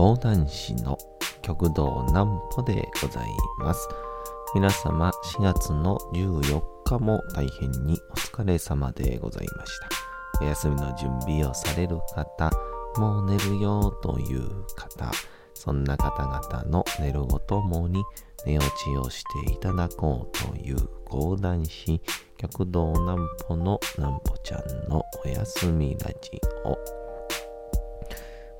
講談師の極道南歩でございます。皆様4月の14日も大変にお疲れ様でございました。お休みの準備をされる方、もう寝るよという方、そんな方々の寝るをともに寝落ちをしていただこうという講談師極道南歩の南歩ちゃんのおやすみラジオ。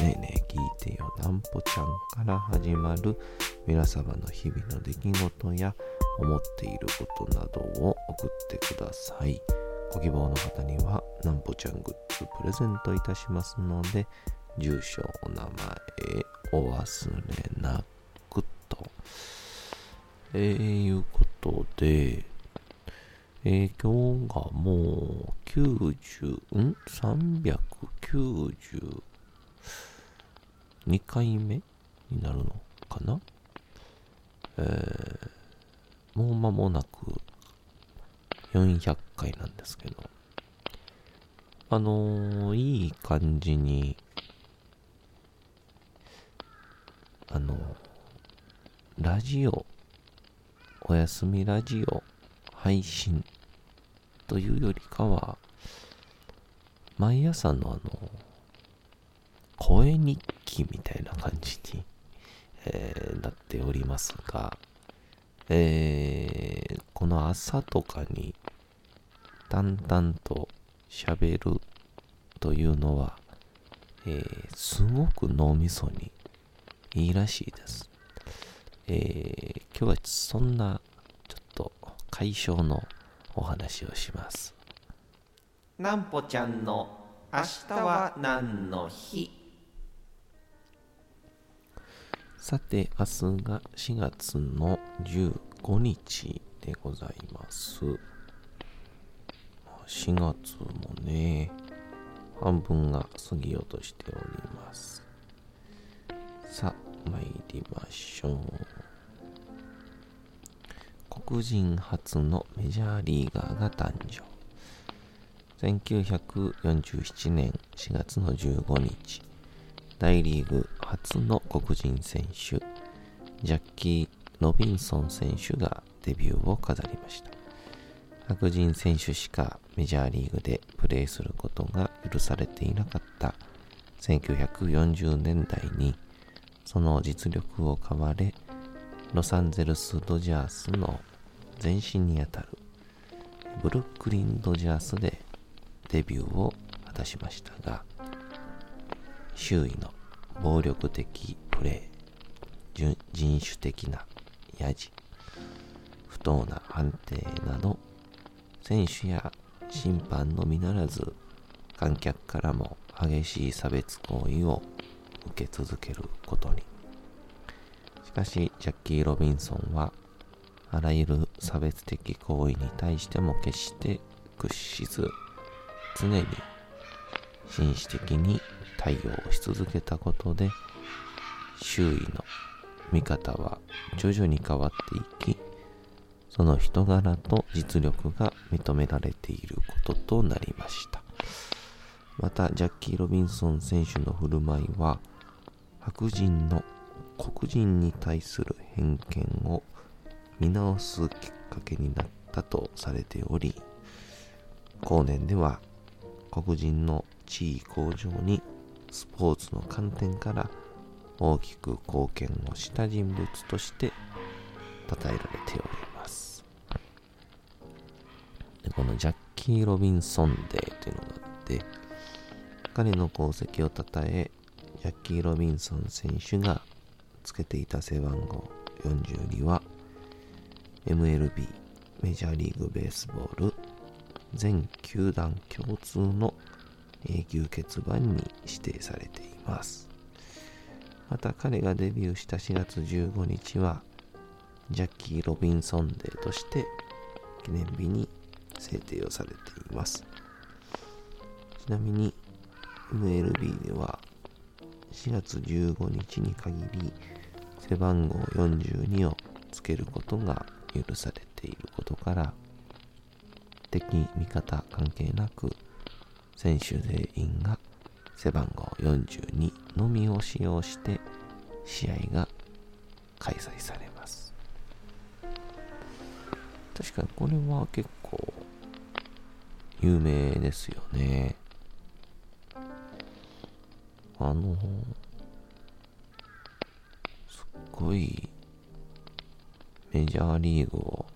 ねえねえ聞いてよなんぽちゃんから始まる皆様の日々の出来事や思っていることなどを送ってください。ご希望の方にはなんぽちゃんグッズプレゼントいたしますので、住所、お名前、お忘れなくと。えー、いうことで、えー、今日がもう90、ん ?390 2回目になるのかな？えー、もう間もなく400回なんですけど、あのー、いい感じに、あのー、ラジオ、おやすみラジオ配信というよりかは、毎朝のあの、声日記みたいな感じに、えーなっておりますが、えーこの朝とかに淡々と喋るというのは、えーすごく脳みそにいいらしいです。えー今日はそんなちょっと解消のお話をします。なんぽちゃんの明日は何の日？さて、明日が4月の15日でございます。4月もね、半分が過ぎようとしております。さあ、参りましょう。黒人初のメジャーリーガーが誕生。1947年4月の15日、大リーグ初の黒人選手、ジャッキー・ロビンソン選手がデビューを飾りました。白人選手しかメジャーリーグでプレーすることが許されていなかった1940年代に、その実力を買われ、ロサンゼルス・ドジャースの前身にあたるブルックリン・ドジャースでデビューを果たしましたが、周囲の暴力的プレー、人種的なやじ、不当な判定など、選手や審判のみならず、観客からも激しい差別行為を受け続けることに。しかし、ジャッキー・ロビンソンは、あらゆる差別的行為に対しても決して屈しず、常に紳士的に対応し続けたことで、周囲の見方は徐々に変わっていき、その人柄と実力が認められていることとなりました。また、ジャッキー・ロビンソン選手の振る舞いは、白人の黒人に対する偏見を見直すきっかけになったとされており、後年では黒人の地位向上にスポーツの観点から大きく貢献をした人物として称えられております。でこのジャッキー・ロビンソンデーというのがあって、彼の功績を称え、ジャッキー・ロビンソン選手がつけていた背番号42は MLB メジャーリーグベースボール全球団共通の永久欠番に指定されています。また彼がデビューした4月15日はジャッキー・ロビンソンデーとして記念日に制定をされていますちなみに MLB では4月15日に限り背番号42をつけることが許されていることから敵味方関係なく選手全員が背番号42のみを使用して試合が開催されます。確かにこれは結構有名ですよね。あのすっごいメジャーリーグを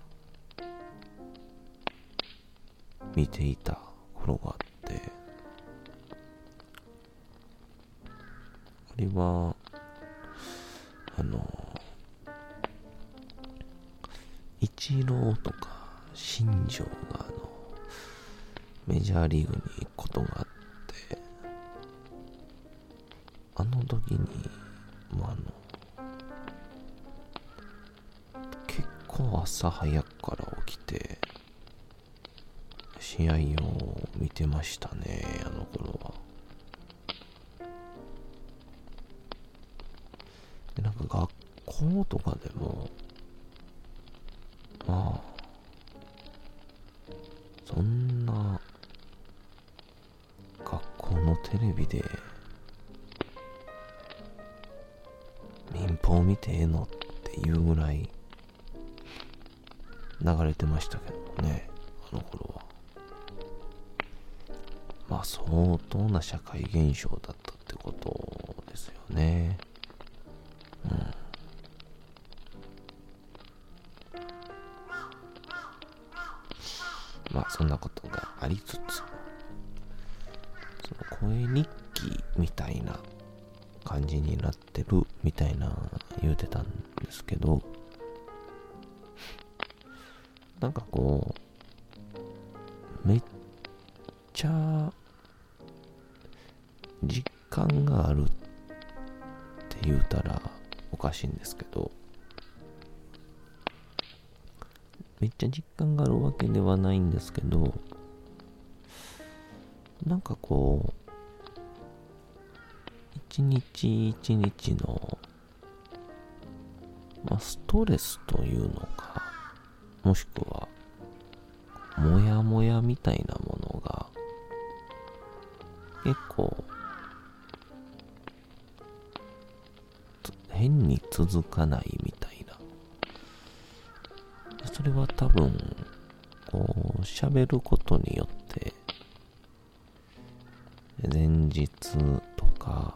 見ていた頃があってれはあのイチローとか新庄があのメジャーリーグに行くことがあってあの時にもうあの結構朝早くから起きて試合を見てましたねあの頃は。とかでも。まあ。そんな学校のテレビで民放見てええのっていうぐらい流れてましたけどねあの頃は。まあ相当な社会現象だったってことですよね。まあそんなことがありつつその声日記みたいな感じになってるみたいな言うてたんですけどなんかこうめっちゃ実感があるって言うたらおかしいんですけどめっちゃ実感があるわけではないんですけどなんかこう一日一日の、まあ、ストレスというのかもしくはモヤモヤみたいなものが結構変に続かないみ多分こう喋ることによって前日とか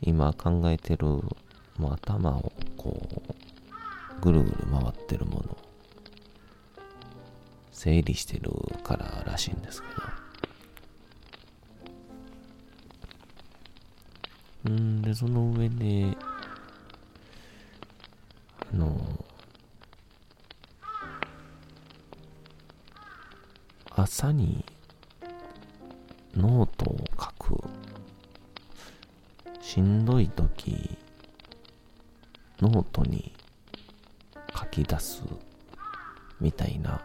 今考えてるもう頭をこうぐるぐる回ってるもの整理してるかららしいんですけど。んでその上であの朝にノートを書く。しんどい時ノートに書き出すみたいな、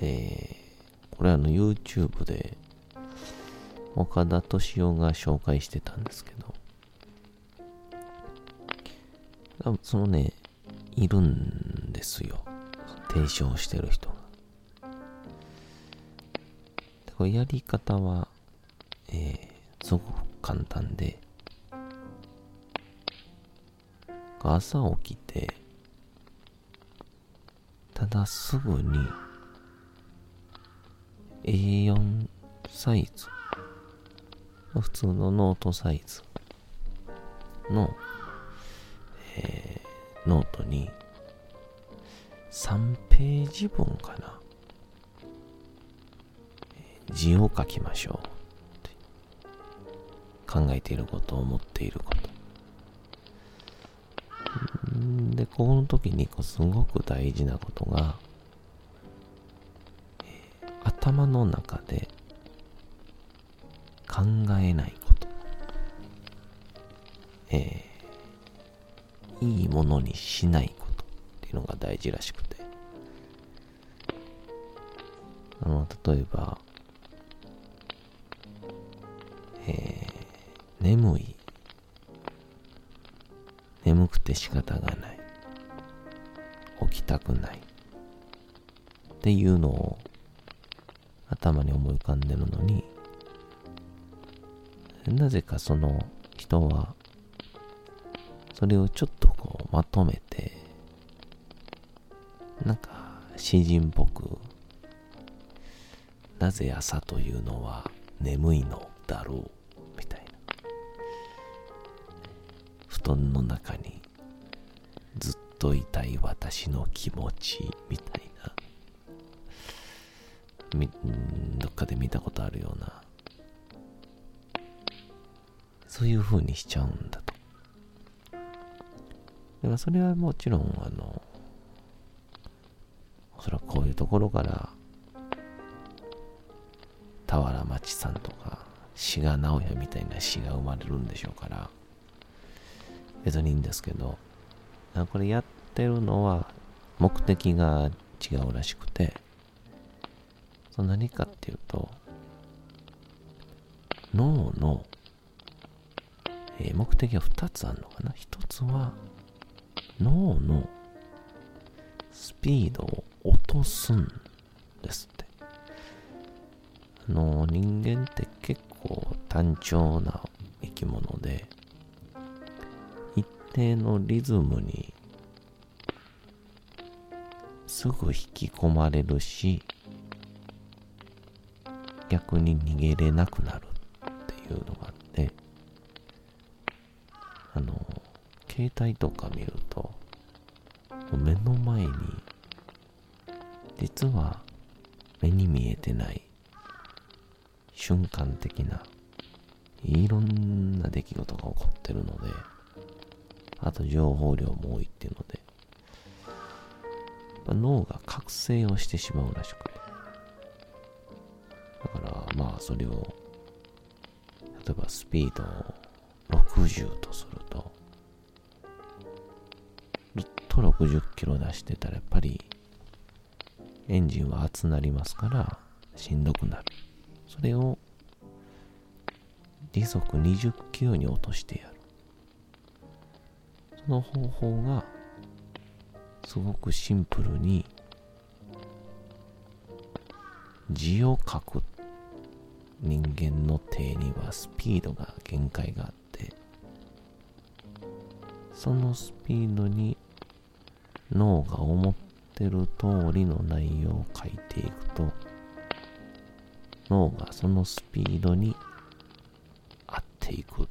えー、これあの YouTube で岡田敏夫が紹介してたんですけど。そのねいるんですよ。提唱してる人。がこれやり方は、えー、すごく簡単で朝起きて、ただすぐに A4 サイズ、普通のノートサイズの、えー、ノートに3ページ分かな、字を書きましょう考えていること、思っていること。で、この時にこうすごく大事なことが、えー、頭の中で考えないこと。えー、いいものにしないことっていうのが大事らしくて、あの、例えば、えー、眠い。眠くて仕方がない。起きたくない。っていうのを頭に思い浮かんでるのに、なぜかその人は、それをちょっとこうまとめて、なんか詩人っぽく、なぜ朝というのは眠いのだろう、団の中にずっといたい私の気持ち、みたいな。み、どっかで見たことあるようなそういう風にしちゃうんだと。だからそれはもちろん、あの、おそらくこういうところから、俵町さんとか、志賀直哉みたいな詩が生まれるんでしょうから、別にいいんですけど、これやってるのは目的が違うらしくて、その何かっていうと、脳のえー、目的は2つあるのかな？1つは脳のスピードを落とすんですって。あの、人間って結構単調な生き物で、定のリズムにすぐ引き込まれるし、逆に逃げれなくなるっていうのがあって、あの、携帯とか見ると、目の前に、実は目に見えてない瞬間的ないろんな出来事が起こってるので、あと情報量も多いっていうので、脳が覚醒をしてしまうらしくて。だから、まあ、それを、例えばスピードを60とすると、ずっと60キロ出してたらやっぱりエンジンは熱なりますからしんどくなる。それを時速20キロに落としてやる。その方法がすごくシンプルに字を書く人間の手にはスピードが限界があって、そのスピードに脳が思ってる通りの内容を書いていくと、脳がそのスピードに合っていく。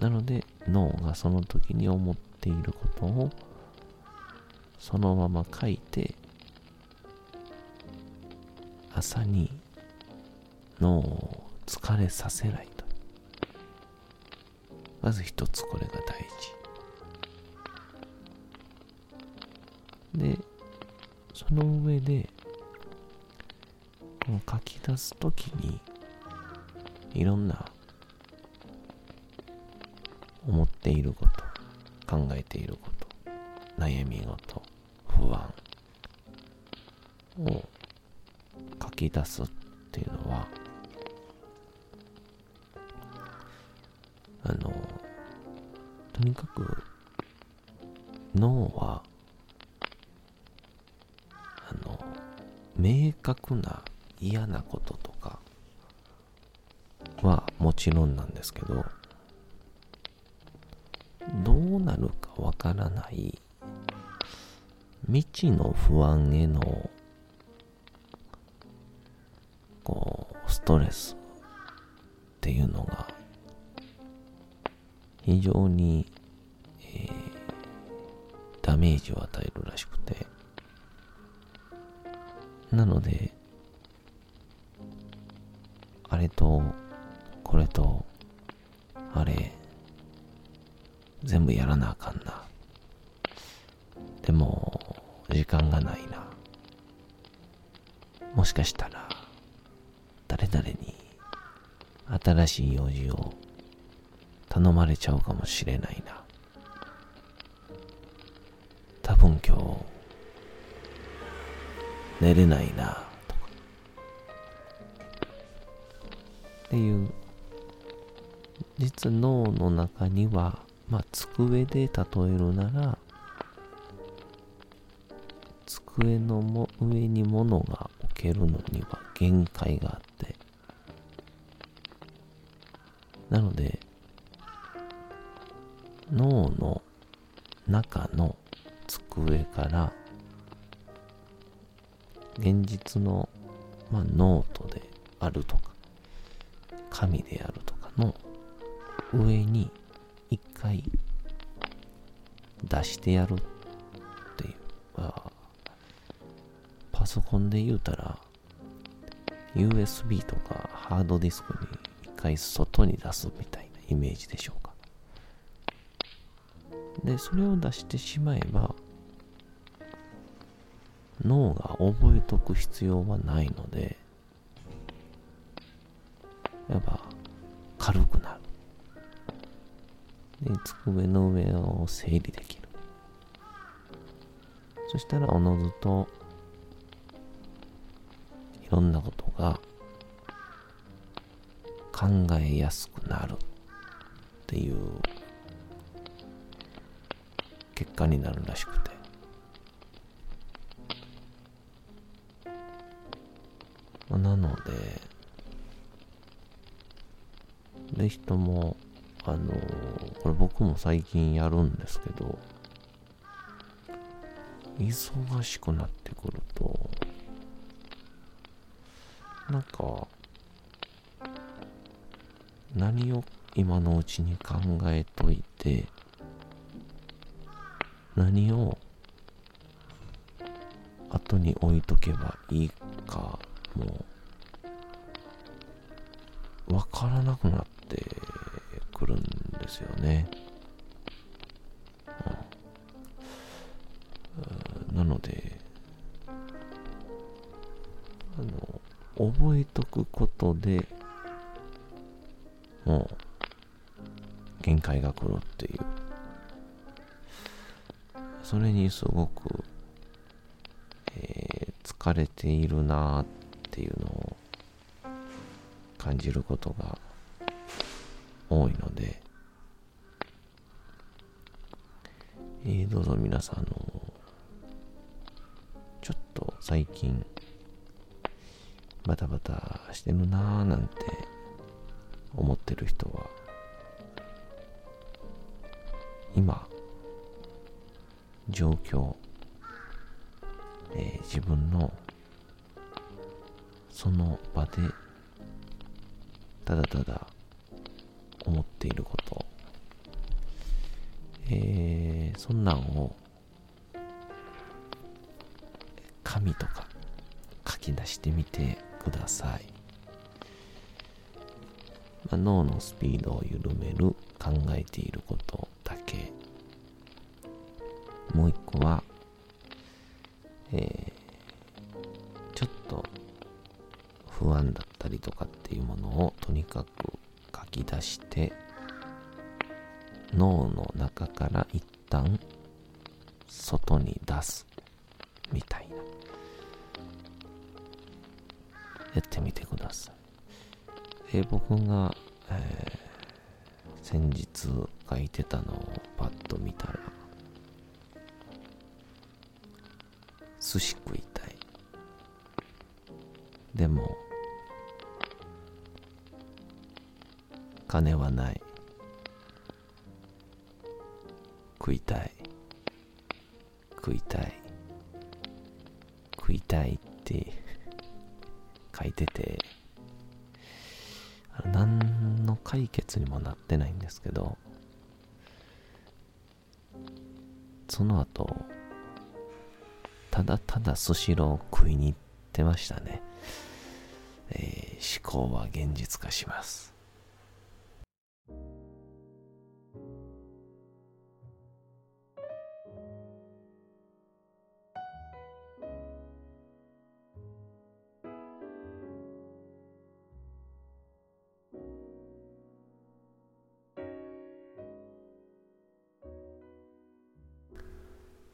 なので、脳がその時に思っていることをそのまま書いて朝に脳を疲れさせないと。まず一つこれが大事。で、その上で、書き出すときに、いろんなっていること、考えていること、悩み事、不安を書き出すっていうのは、あの、とにかく脳は、あの、明確な嫌なこととかはもちろんなんですけ、どわからない。未知の不安へのこうストレスっていうのが非常に、えー、ダメージを与えるらしくて。なのであれとこれとあれ全部やらなあかんでも時間がないなもしかしたら誰々に新しい用事を頼まれちゃうかもしれないな。多分今日寝れないなとかっていう実脳の中にはまあ机で例えるなら机のも上に物が置けるのには限界があって。なので脳の中の机から現実の、まあ、ノートであるとか紙であるとかの上に一回出してやるっていう、まあ、ソコンで言うたら USB とかハードディスクに一回外に出すみたいなイメージでしょうか。でそれを出してしまえば脳が覚えとく必要はないのでやっぱ軽くなる。で机の上を整理できる。そしたらおのずとろんなことが考えやすくなるっていう結果になるらしくて。なのでぜひともあのこれ僕も最近やるんですけど忙しくなってくるとなんか何を今のうちに考えといて何を後に置いとけばいいかもうわからなくなってくるんですよね、うん、なので覚えとくことでもう限界が来るっていう。それにすごく、えー、疲れているなっていうのを感じることが多いので、えー、どうぞ皆さん、あの、ちょっと最近、バタバタしてるなーなんて思ってる人は、今、状況、えー、自分のその場でただただ思っていること、えー、そんなんを紙とか書き出してみてください、まあ、脳のスピードを緩める考えていることだけ。もう一個は、えー、ちょっと不安だったりとかっていうものをとにかく書き出して脳の中から一旦外に出すみたいやってみてください。で僕が、えー、先日書いてたのをパッと見たら寿司食いたい。でも金はない。食いたい。食いたい。食いたいって書いてて何の解決にもなってないんですけどその後ただただスシローを食いに行ってましたね、えー、思考は現実化します。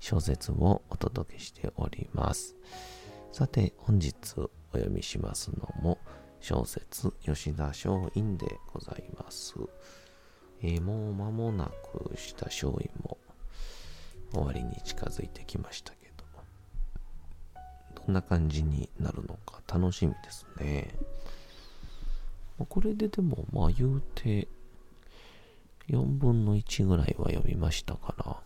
小説をお届けしております。さて、本日お読みしますのも、小説吉田松陰でございます。えー、もう間もなくした松陰も終わりに近づいてきましたけど、どんな感じになるのか楽しみですね。これででも、まあ言うて、4分の1ぐらいは読みましたから、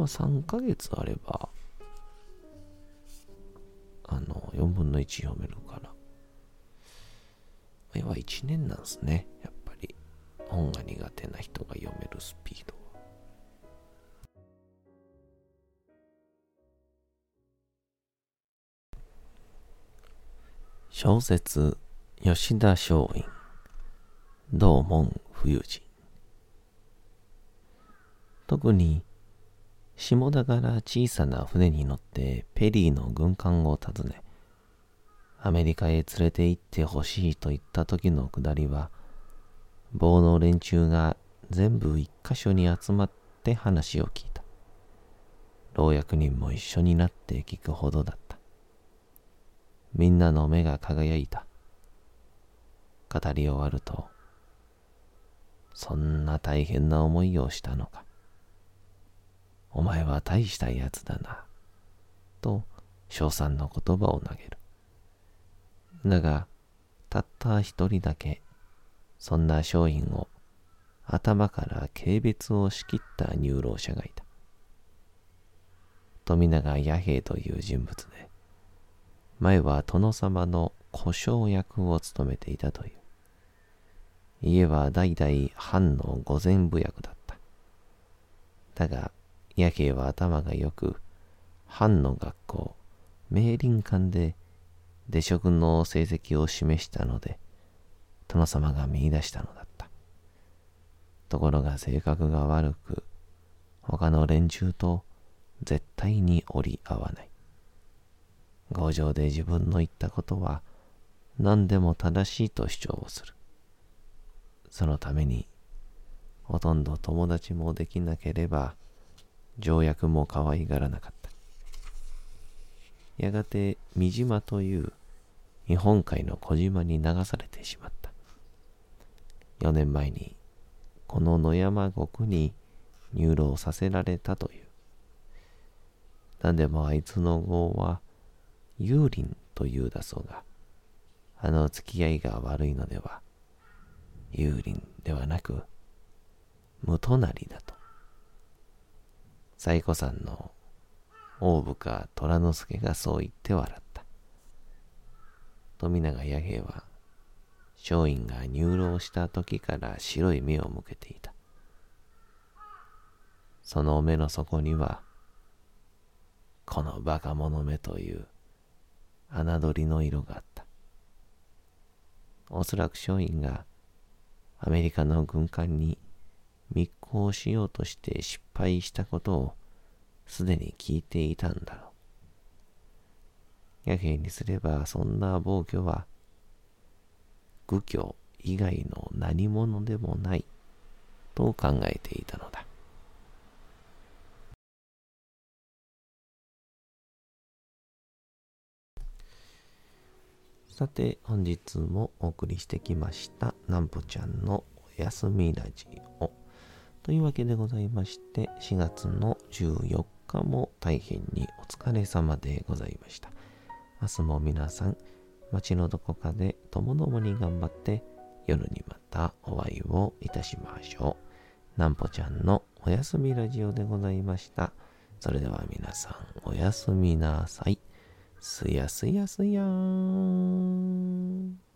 まあ3ヶ月あれば、あの、4分の1読めるから。要は1年なんですね。やっぱり、本が苦手な人が読めるスピードは。小説、吉田松陰、道門冬治。特に下田から小さな船に乗ってペリーの軍艦を訪ね、アメリカへ連れて行ってほしいと言った時のくだりは、棒の連中が全部一箇所に集まって話を聞いた。老役人も一緒になって聞くほどだった。みんなの目が輝いた。語り終わると、そんな大変な思いをしたのか。お前は大したやつだな。と、称賛の言葉を投げる。だが、たった一人だけ、そんな松陰を頭から軽蔑を仕切った入老者がいた。富永弥平という人物で、前は殿様の故障役を務めていたという。家は代々藩の御前部役だった。だが、野兵は頭がよく、藩の学校、明林館で出職の成績を示したので、殿様が見出したのだった。ところが性格が悪く、他の連中と絶対に折り合わない。強情で自分の言ったことは何でも正しいと主張をする。そのために、ほとんど友達もできなければ、条約も可愛がらなかった。やがて、三島という日本海の小島に流されてしまった。4年前に、この野山国に入牢させられたという。何でもあいつの号は、幽林というだそうが、あの付き合いが悪いのでは、幽林ではなく、無隣だと。西湖山の大深虎之助がそう言って笑った。富永弥平は、松陰が入牢した時から白い目を向けていた。その目の底には、このバカ者目という侮りの色があった。おそらく松陰がアメリカの軍艦に密航しようとして失敗したことをすでに聞いていたんだろう。やけにすればそんな暴挙は愚挙以外の何者でもないと考えていたのだ。さて、本日もお送りしてきました、なんぽちゃんのおやすみラジオ。というわけでございまして、4月の14日も大変にお疲れ様でございました。明日も皆さん、街のどこかでともどもに頑張って、夜にまたお会いをいたしましょう。なんぽちゃんのおやすみラジオでございました。それでは皆さん、おやすみなさい。すやすやすやーん。